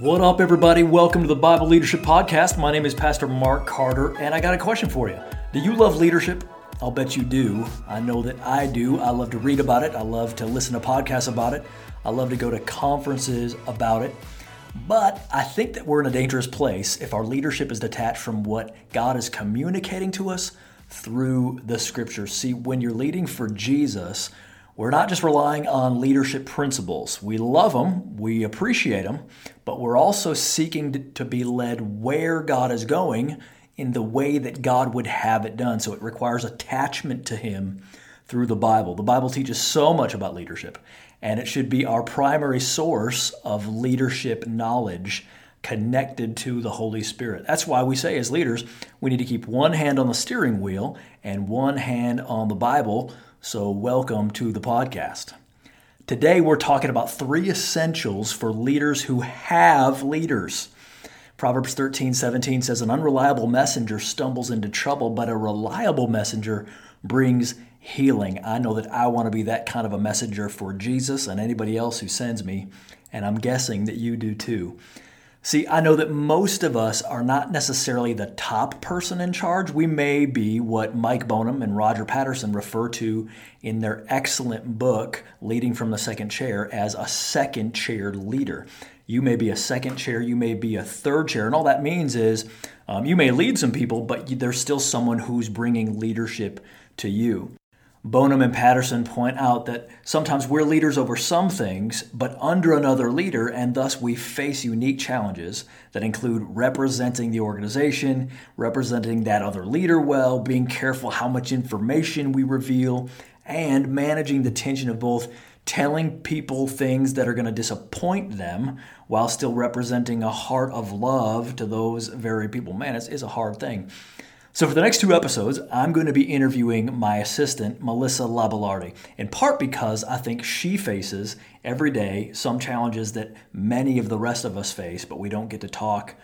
What up, everybody? Welcome to the Bible Leadership Podcast. My name is Pastor Mark Carter, and I got a question for you. Do you love leadership? I'll bet you do. I know that I do. I love to read about it, I love to listen to podcasts about it, I love to go to conferences about it. But I think that we're in a dangerous place if our leadership is detached from what God is communicating to us through the scriptures. See, when you're leading for Jesus, we're not just relying on leadership principles. We love them, we appreciate them, but we're also seeking to be led where God is going in the way that God would have it done. So it requires attachment to Him through the Bible. The Bible teaches so much about leadership, and it should be our primary source of leadership knowledge connected to the Holy Spirit. That's why we say, as leaders, we need to keep one hand on the steering wheel and one hand on the Bible so, welcome to the podcast. Today, we're talking about three essentials for leaders who have leaders. Proverbs 13, 17 says, An unreliable messenger stumbles into trouble, but a reliable messenger brings healing. I know that I want to be that kind of a messenger for Jesus and anybody else who sends me, and I'm guessing that you do too. See, I know that most of us are not necessarily the top person in charge. We may be what Mike Bonem and Roger Patterson refer to in their excellent book, Leading from the Second Chair, as a second chair leader. You may be a second chair, you may be a third chair, and all that means is um, you may lead some people, but there's still someone who's bringing leadership to you. Bonem and Patterson point out that sometimes we're leaders over some things, but under another leader, and thus we face unique challenges that include representing the organization, representing that other leader well, being careful how much information we reveal, and managing the tension of both telling people things that are going to disappoint them while still representing a heart of love to those very people. Man, it's, it's a hard thing. So, for the next two episodes, I'm going to be interviewing my assistant, Melissa Labellarte, in part because I think she faces every day some challenges that many of the rest of us face, but we don't get to talk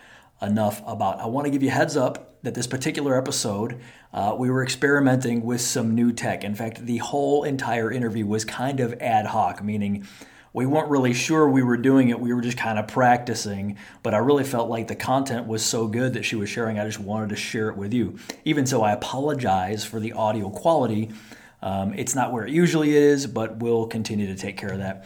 enough about. I want to give you heads up that this particular episode, uh, we were experimenting with some new tech. In fact, the whole entire interview was kind of ad hoc, meaning we weren't really sure we were doing it. We were just kind of practicing. But I really felt like the content was so good that she was sharing. I just wanted to share it with you. Even so, I apologize for the audio quality. Um, it's not where it usually is, but we'll continue to take care of that.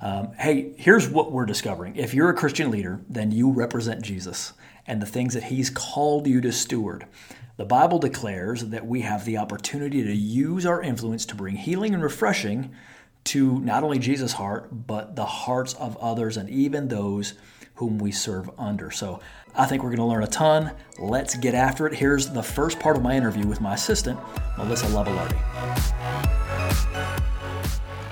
Um, hey, here's what we're discovering. If you're a Christian leader, then you represent Jesus and the things that he's called you to steward. The Bible declares that we have the opportunity to use our influence to bring healing and refreshing to not only Jesus' heart, but the hearts of others and even those whom we serve under. So I think we're going to learn a ton. Let's get after it. Here's the first part of my interview with my assistant, Melissa Labellarte.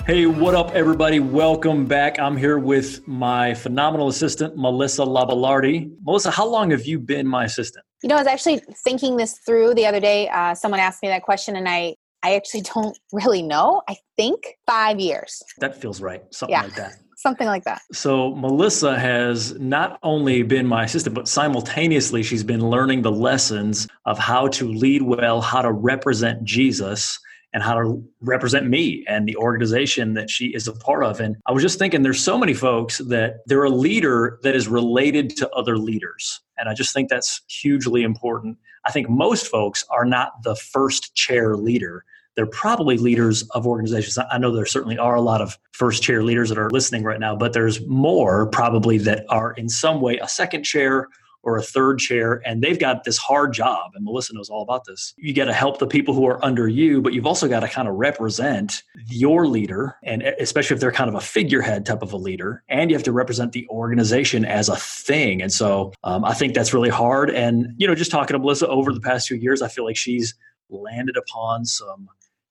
Hey, what up, everybody? Welcome back. I'm here with my phenomenal assistant, Melissa Labellarte. Melissa, how long have you been my assistant? You know, I was actually thinking this through the other day. Uh, someone asked me that question, and I I actually don't really know. I think five years. That feels right. Something yeah. like that. Something like that. So, Melissa has not only been my assistant, but simultaneously, she's been learning the lessons of how to lead well, how to represent Jesus, and how to represent me and the organization that she is a part of. And I was just thinking there's so many folks that they're a leader that is related to other leaders. And I just think that's hugely important. I think most folks are not the first chair leader they're probably leaders of organizations. I know there certainly are a lot of first chair leaders that are listening right now, but there's more probably that are in some way a second chair or a third chair, and they've got this hard job. And Melissa knows all about this. You got to help the people who are under you, but you've also got to kind of represent your leader, and especially if they're kind of a figurehead type of a leader, and you have to represent the organization as a thing. And so um, I think that's really hard. And, you know, just talking to Melissa over the past few years, I feel like she's landed upon some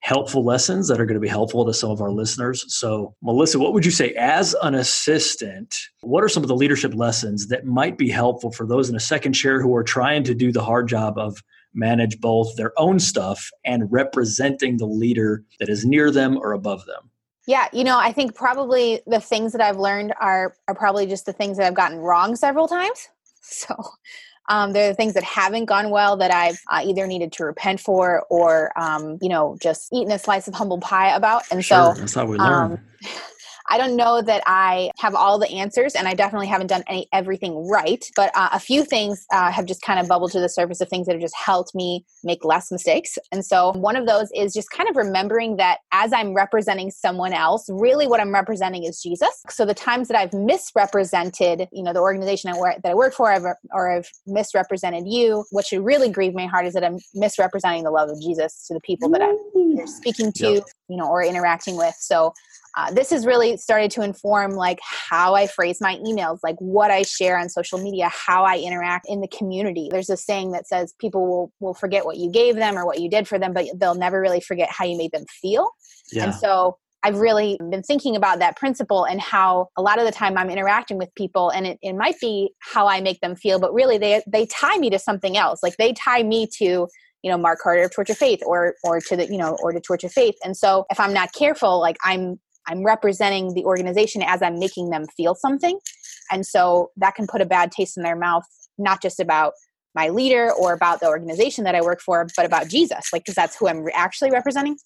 helpful lessons that are going to be helpful to some of our listeners. So, Melissa, what would you say as an assistant? What are some of the leadership lessons that might be helpful for those in a second chair who are trying to do the hard job of manage both their own stuff and representing the leader that is near them or above them? Yeah, you know, I think probably the things that I've learned are are probably just the things that I've gotten wrong several times. So, um, there are things that haven't gone well that I've uh, either needed to repent for or, um, you know, just eaten a slice of humble pie about. And sure, so that's how we learn. I don't know that I have all the answers, and I definitely haven't done any everything right. But uh, a few things uh, have just kind of bubbled to the surface of things that have just helped me make less mistakes. And so one of those is just kind of remembering that as I'm representing someone else, really what I'm representing is Jesus. So the times that I've misrepresented, you know, the organization I work, that I work for, I've, or I've misrepresented you, what should really grieve my heart is that I'm misrepresenting the love of Jesus to the people that I'm speaking to, you know, or interacting with. So uh, this has really started to inform like how i phrase my emails like what i share on social media how i interact in the community there's a saying that says people will will forget what you gave them or what you did for them but they'll never really forget how you made them feel yeah. and so I've really been thinking about that principle and how a lot of the time I'm interacting with people and it, it might be how I make them feel, but really they they tie me to something else. Like they tie me to you know mark carter of torch of faith or or to the you know or to torch of faith and so if i'm not careful like i'm I'm representing the organization as I'm making them feel something. And so that can put a bad taste in their mouth, not just about my leader or about the organization that I work for, but about Jesus, like, because that's who I'm actually representing.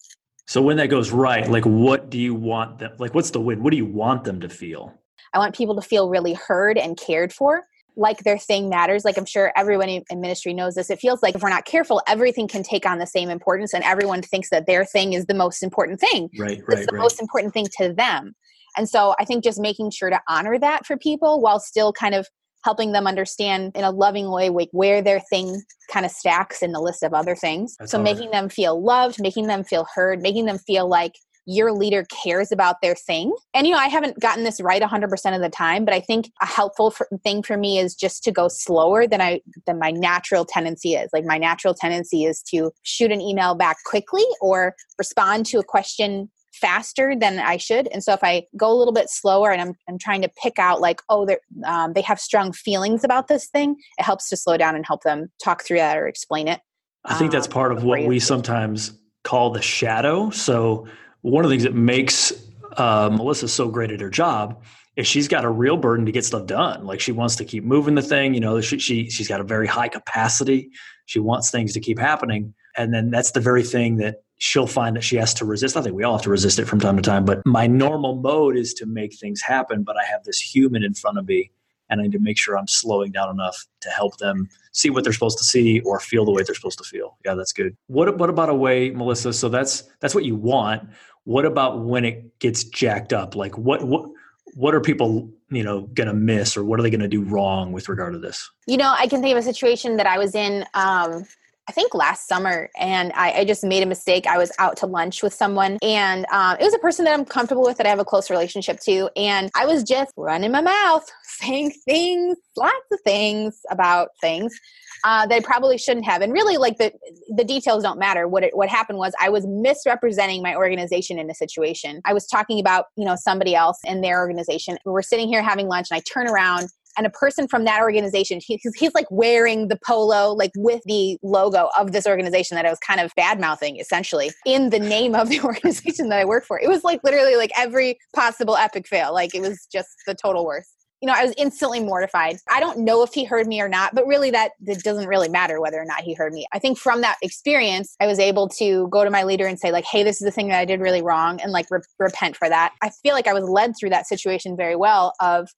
So when that goes right, like, what do you want them, like, what's the win? What do you want them to feel? I want people to feel really heard and cared for like their thing matters. Like I'm sure everyone in ministry knows this. It feels like if we're not careful, everything can take on the same importance, and everyone thinks that their thing is the most important thing. Right, right, it's the right. most important thing to them. And so I think just making sure to honor that for people while still kind of helping them understand in a loving way like where their thing kind of stacks in the list of other things. That's so making them feel loved, making them feel heard, making them feel like your leader cares about their thing. And, you know, I haven't gotten this right 100% of the time, but I think a helpful for, thing for me is just to go slower than I, than my natural tendency is. Like my natural tendency is to shoot an email back quickly or respond to a question faster than I should. And so if I go a little bit slower and I'm, I'm trying to pick out like, oh, they um, they have strong feelings about this thing, it helps to slow down and help them talk through that or explain it. I think that's um, part of what we sometimes call the shadow. So one of the things that makes uh, Melissa so great at her job is she's got a real burden to get stuff done. Like she wants to keep moving the thing. You know, she, she she's got a very high capacity. She wants things to keep happening, and then that's the very thing that she'll find that she has to resist. I think we all have to resist it from time to time. But my normal mode is to make things happen. But I have this human in front of me, and I need to make sure I'm slowing down enough to help them see what they're supposed to see or feel the way they're supposed to feel. Yeah, that's good. What what about a way, Melissa? So that's that's what you want. What about when it gets jacked up? Like what what what are people you know going to miss or what are they going to do wrong with regard to this you know i can think of a situation that i was in um, I think last summer, and I, I, just made a mistake. I was out to lunch with someone, and um, it was a person that I'm comfortable with, that I have a close relationship to, and I was just running my mouth, saying things, lots of things about things uh, that I probably shouldn't have. And really, like the the details don't matter. What it, what happened was I was misrepresenting my organization in a situation. I was talking about you know somebody else and their organization. We're sitting here having lunch, and I turn around and a person from that organization he, he's, he's like wearing the polo like with the logo of this organization that i was kind of bad mouthing essentially in the name of the organization that i work for it was like literally like every possible epic fail like it was just the total worst you know, I was instantly mortified. I don't know if he heard me or not, but really that, that doesn't really matter whether or not he heard me. I think from that experience, I was able to go to my leader and say like, "Hey, this is the thing that I did really wrong," and like re- repent for that. I feel like I was led through that situation very well. Of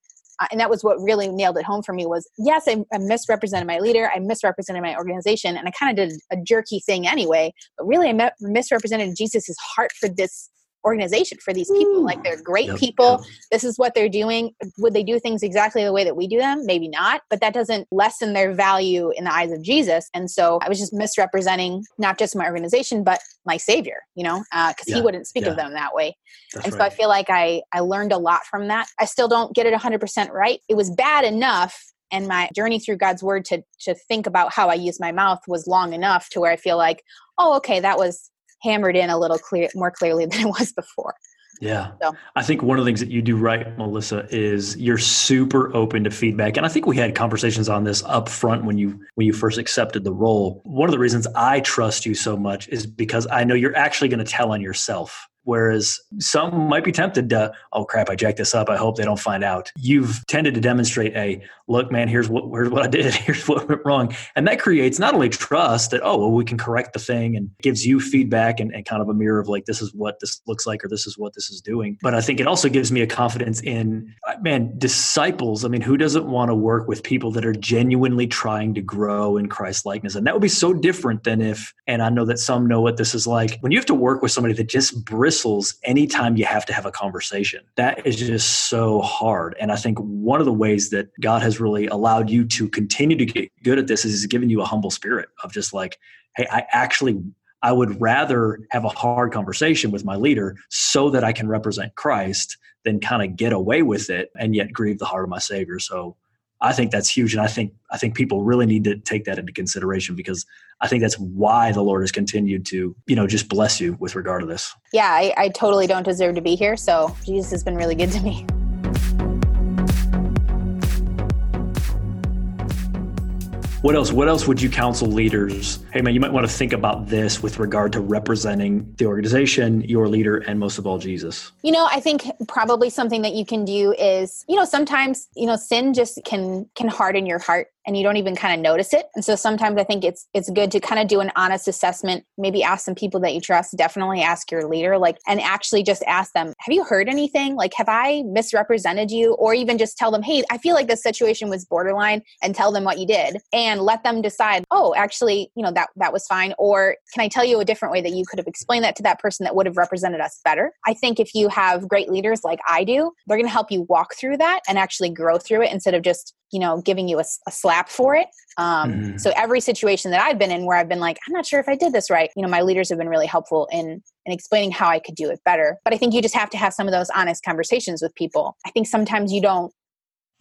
and that was what really nailed it home for me was yes I, I misrepresented my leader i misrepresented my organization and i kind of did a jerky thing anyway but really i misrepresented jesus' heart for this organization for these people. Ooh. Like they're great yep, people. Yep. This is what they're doing. Would they do things exactly the way that we do them? Maybe not, but that doesn't lessen their value in the eyes of Jesus. And so I was just misrepresenting not just my organization, but my savior, you know, because uh, yeah, he wouldn't speak yeah. of them that way. That's and right. so I feel like I, I learned a lot from that. I still don't get it 100% right. It was bad enough and my journey through God's word to to think about how I use my mouth was long enough to where I feel like, oh, okay, that was hammered in a little clear more clearly than it was before. Yeah. So. I think one of the things that you do right, Melissa, is you're super open to feedback. And I think we had conversations on this up front when you when you first accepted the role. One of the reasons I trust you so much is because I know you're actually going to tell on yourself. Whereas some might be tempted to, oh crap, I jacked this up. I hope they don't find out. You've tended to demonstrate a look, man, here's what here's what I did, here's what went wrong. And that creates not only trust that, oh, well, we can correct the thing and gives you feedback and, and kind of a mirror of like, this is what this looks like or this is what this is doing. But I think it also gives me a confidence in, uh, man, disciples. I mean, who doesn't want to work with people that are genuinely trying to grow in Christ likeness? And that would be so different than if, and I know that some know what this is like, when you have to work with somebody that just bristles anytime you have to have a conversation. That is just so hard. And I think one of the ways that God has really allowed you to continue to get good at this is He's given you a humble spirit of just like, hey, I actually I would rather have a hard conversation with my leader so that I can represent Christ than kind of get away with it and yet grieve the heart of my Savior. So I think that's huge, and I think I think people really need to take that into consideration because I think that's why the Lord has continued to you know just bless you with regard to this. Yeah, I, I totally don't deserve to be here, so Jesus has been really good to me. What else? What else would you counsel leaders? Hey, man, you might want to think about this with regard to representing the organization, your leader, and most of all, Jesus. You know, I think probably something that you can do is, you know, sometimes, you know, sin just can can harden your heart and you don't even kind of notice it. And so sometimes I think it's it's good to kind of do an honest assessment, maybe ask some people that you trust, definitely ask your leader like and actually just ask them, "Have you heard anything? Like have I misrepresented you?" or even just tell them, "Hey, I feel like this situation was borderline," and tell them what you did and let them decide, "Oh, actually, you know, that that was fine," or "Can I tell you a different way that you could have explained that to that person that would have represented us better?" I think if you have great leaders like I do, they're going to help you walk through that and actually grow through it instead of just you know giving you a, a slap for it. Um, mm-hmm. so every situation that i've been in where i've been like i'm not sure if i did this right you know my leaders have been really helpful in in explaining how i could do it better. But i think you just have to have some of those honest conversations with people. I think sometimes you don't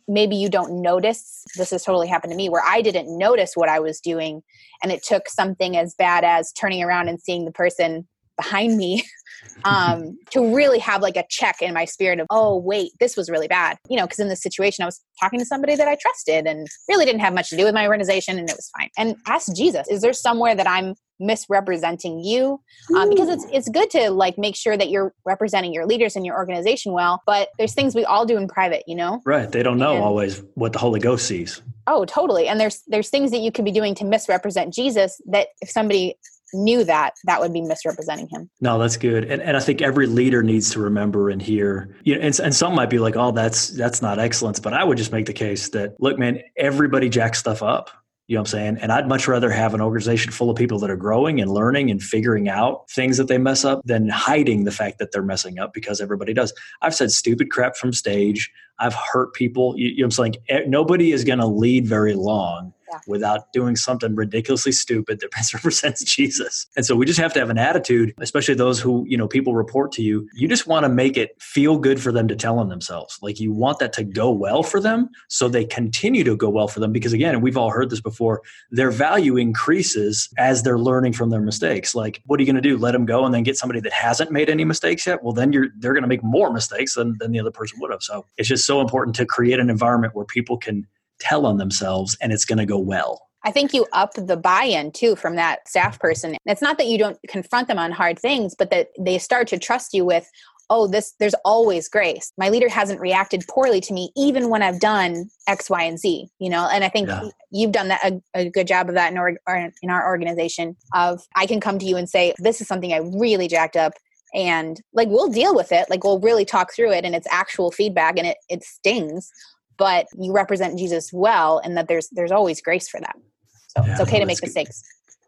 maybe you don't notice this has totally happened to me where i didn't notice what i was doing and it took something as bad as turning around and seeing the person behind me um, to really have like a check in my spirit of, oh, wait, this was really bad. You know, because in this situation, I was talking to somebody that I trusted and really didn't have much to do with my organization and it was fine. And ask Jesus, is there somewhere that I'm misrepresenting you um, because it's it's good to like make sure that you're representing your leaders and your organization well but there's things we all do in private you know right they don't know and, always what the holy ghost sees oh totally and there's there's things that you could be doing to misrepresent jesus that if somebody knew that that would be misrepresenting him no that's good and, and i think every leader needs to remember and hear you know, and, and some might be like oh that's that's not excellence but i would just make the case that look man everybody jacks stuff up you know what I'm saying? And I'd much rather have an organization full of people that are growing and learning and figuring out things that they mess up than hiding the fact that they're messing up because everybody does. I've said stupid crap from stage. I've hurt people. You, you know what I'm saying? Nobody is going to lead very long. Without doing something ridiculously stupid that misrepresents Jesus. And so we just have to have an attitude, especially those who, you know, people report to you. You just want to make it feel good for them to tell on themselves. Like you want that to go well for them so they continue to go well for them. Because again, we've all heard this before, their value increases as they're learning from their mistakes. Like, what are you going to do? Let them go and then get somebody that hasn't made any mistakes yet? Well, then you're they're going to make more mistakes than, than the other person would have. So it's just so important to create an environment where people can tell on themselves and it's going to go well. I think you up the buy in too from that staff person. It's not that you don't confront them on hard things, but that they start to trust you with, oh, this, there's always grace. My leader hasn't reacted poorly to me, even when I've done X, Y, and Z, you know? And I think yeah. you've done that a, a, good job of that in our, in our organization of I can come to you and say, this is something I really jacked up and like we'll deal with it like we'll really talk through it and it's actual feedback and it it stings but you represent Jesus well and that there's there's always grace for that. So yeah, it's okay to make mistakes.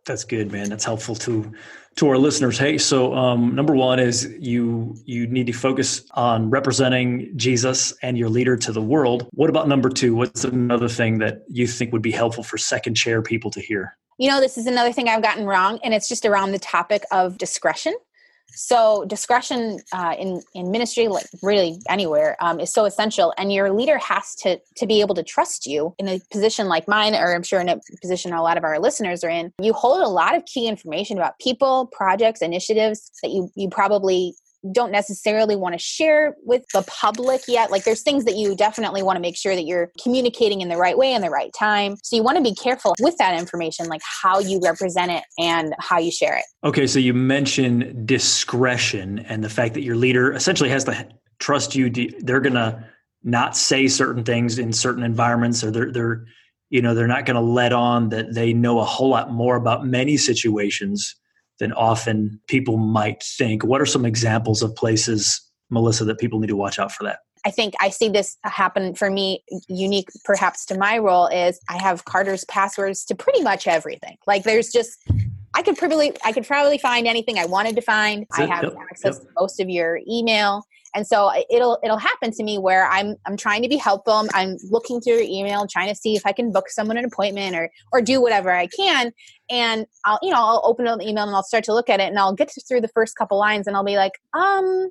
That's good, man. That's helpful to to our listeners. Hey, so um, number one is you you need to focus on representing Jesus and your leader to the world. What about number two? What's another thing that you think would be helpful for second chair people to hear? You know, this is another thing I've gotten wrong, and it's just around the topic of discretion. So discretion uh, in in ministry, like really anywhere, um, is so essential. And your leader has to to be able to trust you in a position like mine, or I'm sure in a position a lot of our listeners are in. You hold a lot of key information about people, projects, initiatives that you you probably don't necessarily want to share with the public yet. Like there's things that you definitely want to make sure that you're communicating in the right way and the right time. So you want to be careful with that information, like how you represent it and how you share it. Okay, so you mentioned discretion and the fact that your leader essentially has to trust you. They're going to not say certain things in certain environments or they're they're you know they're not going to let on that they know a whole lot more about many situations than often people might think what are some examples of places melissa that people need to watch out for that I think I see this happen for me, unique perhaps to my role, is I have Carter's passwords to pretty much everything. Like there's just I could probably I could probably find anything I wanted to find. I have yep, access yep. to most of your email and so it'll it'll happen to me where i'm i'm trying to be helpful i'm looking through your email trying to see if i can book someone an appointment or or do whatever i can and i'll you know i'll open up the email and i'll start to look at it and i'll get through the first couple lines and i'll be like um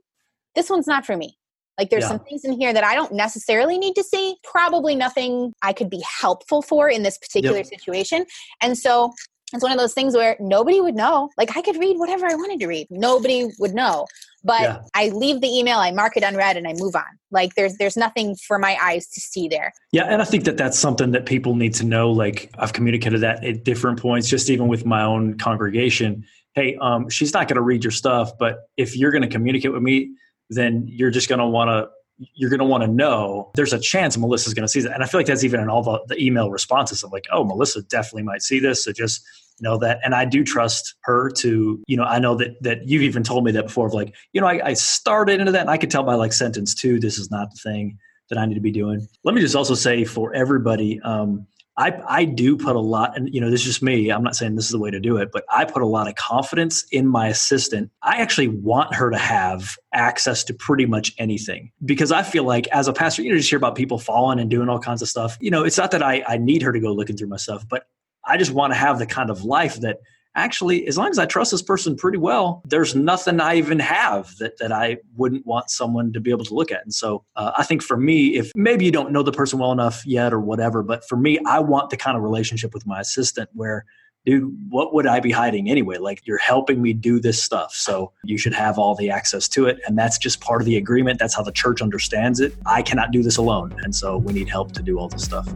this one's not for me like there's yeah. some things in here that I don't necessarily need to see. Probably nothing I could be helpful for in this particular yep. situation. And so it's one of those things where nobody would know. Like I could read whatever I wanted to read. Nobody would know but yeah. i leave the email i mark it unread and i move on like there's there's nothing for my eyes to see there yeah and i think that that's something that people need to know like i've communicated that at different points just even with my own congregation hey um, she's not going to read your stuff but if you're going to communicate with me then you're just going to want to you're going to want to know there's a chance melissa's going to see that. And i feel like that's even in all the, the email responses of like oh melissa definitely might see this so just know that. And i do trust her to you know i know that that you've even told me that before of like you know I, I started into that and i could tell by like sentence two this is not the thing that i need to be doing. Let me just also say for everybody um I, I do put a lot, and you know, this is just me. I'm not saying this is the way to do it, but I put a lot of confidence in my assistant. I actually want her to have access to pretty much anything because I feel like as a pastor, you know, just hear about people falling and doing all kinds of stuff. You know, it's not that I, I need her to go looking through my stuff, but I just want to have the kind of life that actually, as long as I trust this person pretty well, there's nothing I even have that, that I wouldn't want someone to be able to look at. And so uh, I think for me, if maybe you don't know the person well enough yet or whatever, but for me, I want the kind of relationship with my assistant where dude, what would I be hiding anyway? Like you're helping me do this stuff. So you should have all the access to it. And that's just part of the agreement. That's how the church understands it. I cannot do this alone. And so we need help to do all this stuff.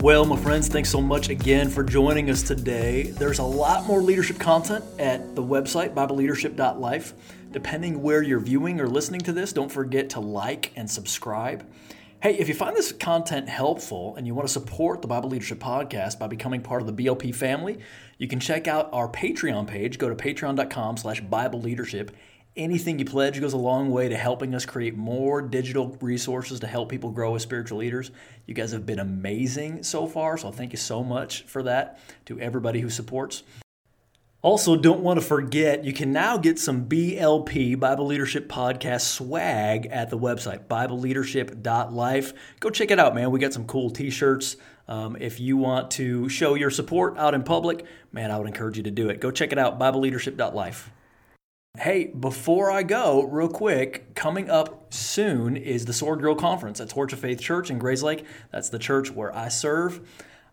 Well, my friends, thanks so much again for joining us today. There's a lot more leadership content at the website, BibleLeadership.life. Depending where you're viewing or listening to this, don't forget to like and subscribe. Hey, if you find this content helpful and you want to support the Bible Leadership Podcast by becoming part of the BLP family, you can check out our Patreon page. Go to patreon.com slash Bible Leadership Anything you pledge goes a long way to helping us create more digital resources to help people grow as spiritual leaders. You guys have been amazing so far, so thank you so much for that to everybody who supports. Also, don't want to forget, you can now get some BLP, Bible Leadership Podcast swag at the website, BibleLeadership.life. Go check it out, man. We got some cool t shirts. Um, if you want to show your support out in public, man, I would encourage you to do it. Go check it out, BibleLeadership.life. Hey, before I go, real quick, coming up soon is the Sword Girl Conference at Torch of Faith Church in Grayslake. That's the church where I serve.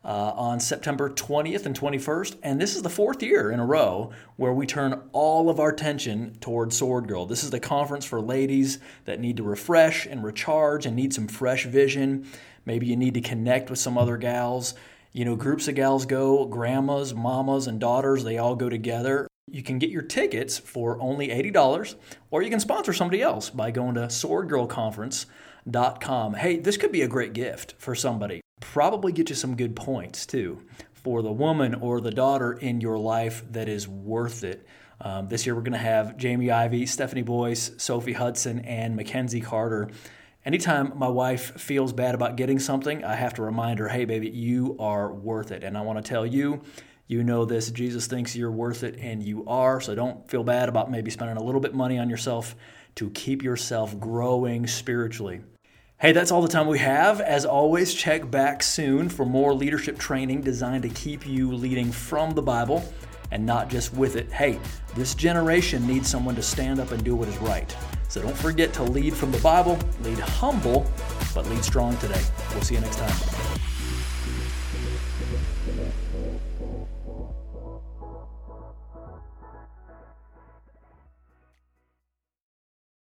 Uh, on September 20th and 21st. And this is the fourth year in a row where we turn all of our attention towards Sword Girl. This is the conference for ladies that need to refresh and recharge and need some fresh vision. Maybe you need to connect with some other gals. You know, groups of gals go, grandmas, mamas, and daughters, they all go together. You can get your tickets for only $80, or you can sponsor somebody else by going to swordgirlconference.com. Hey, this could be a great gift for somebody. Probably get you some good points too for the woman or the daughter in your life that is worth it. Um, this year we're going to have Jamie Ivey, Stephanie Boyce, Sophie Hudson, and Mackenzie Carter. Anytime my wife feels bad about getting something, I have to remind her, hey, baby, you are worth it. And I want to tell you, you know this. Jesus thinks you're worth it, and you are. So don't feel bad about maybe spending a little bit money on yourself to keep yourself growing spiritually. Hey, that's all the time we have. As always, check back soon for more leadership training designed to keep you leading from the Bible and not just with it. Hey, this generation needs someone to stand up and do what is right. So don't forget to lead from the Bible, lead humble, but lead strong today. We'll see you next time.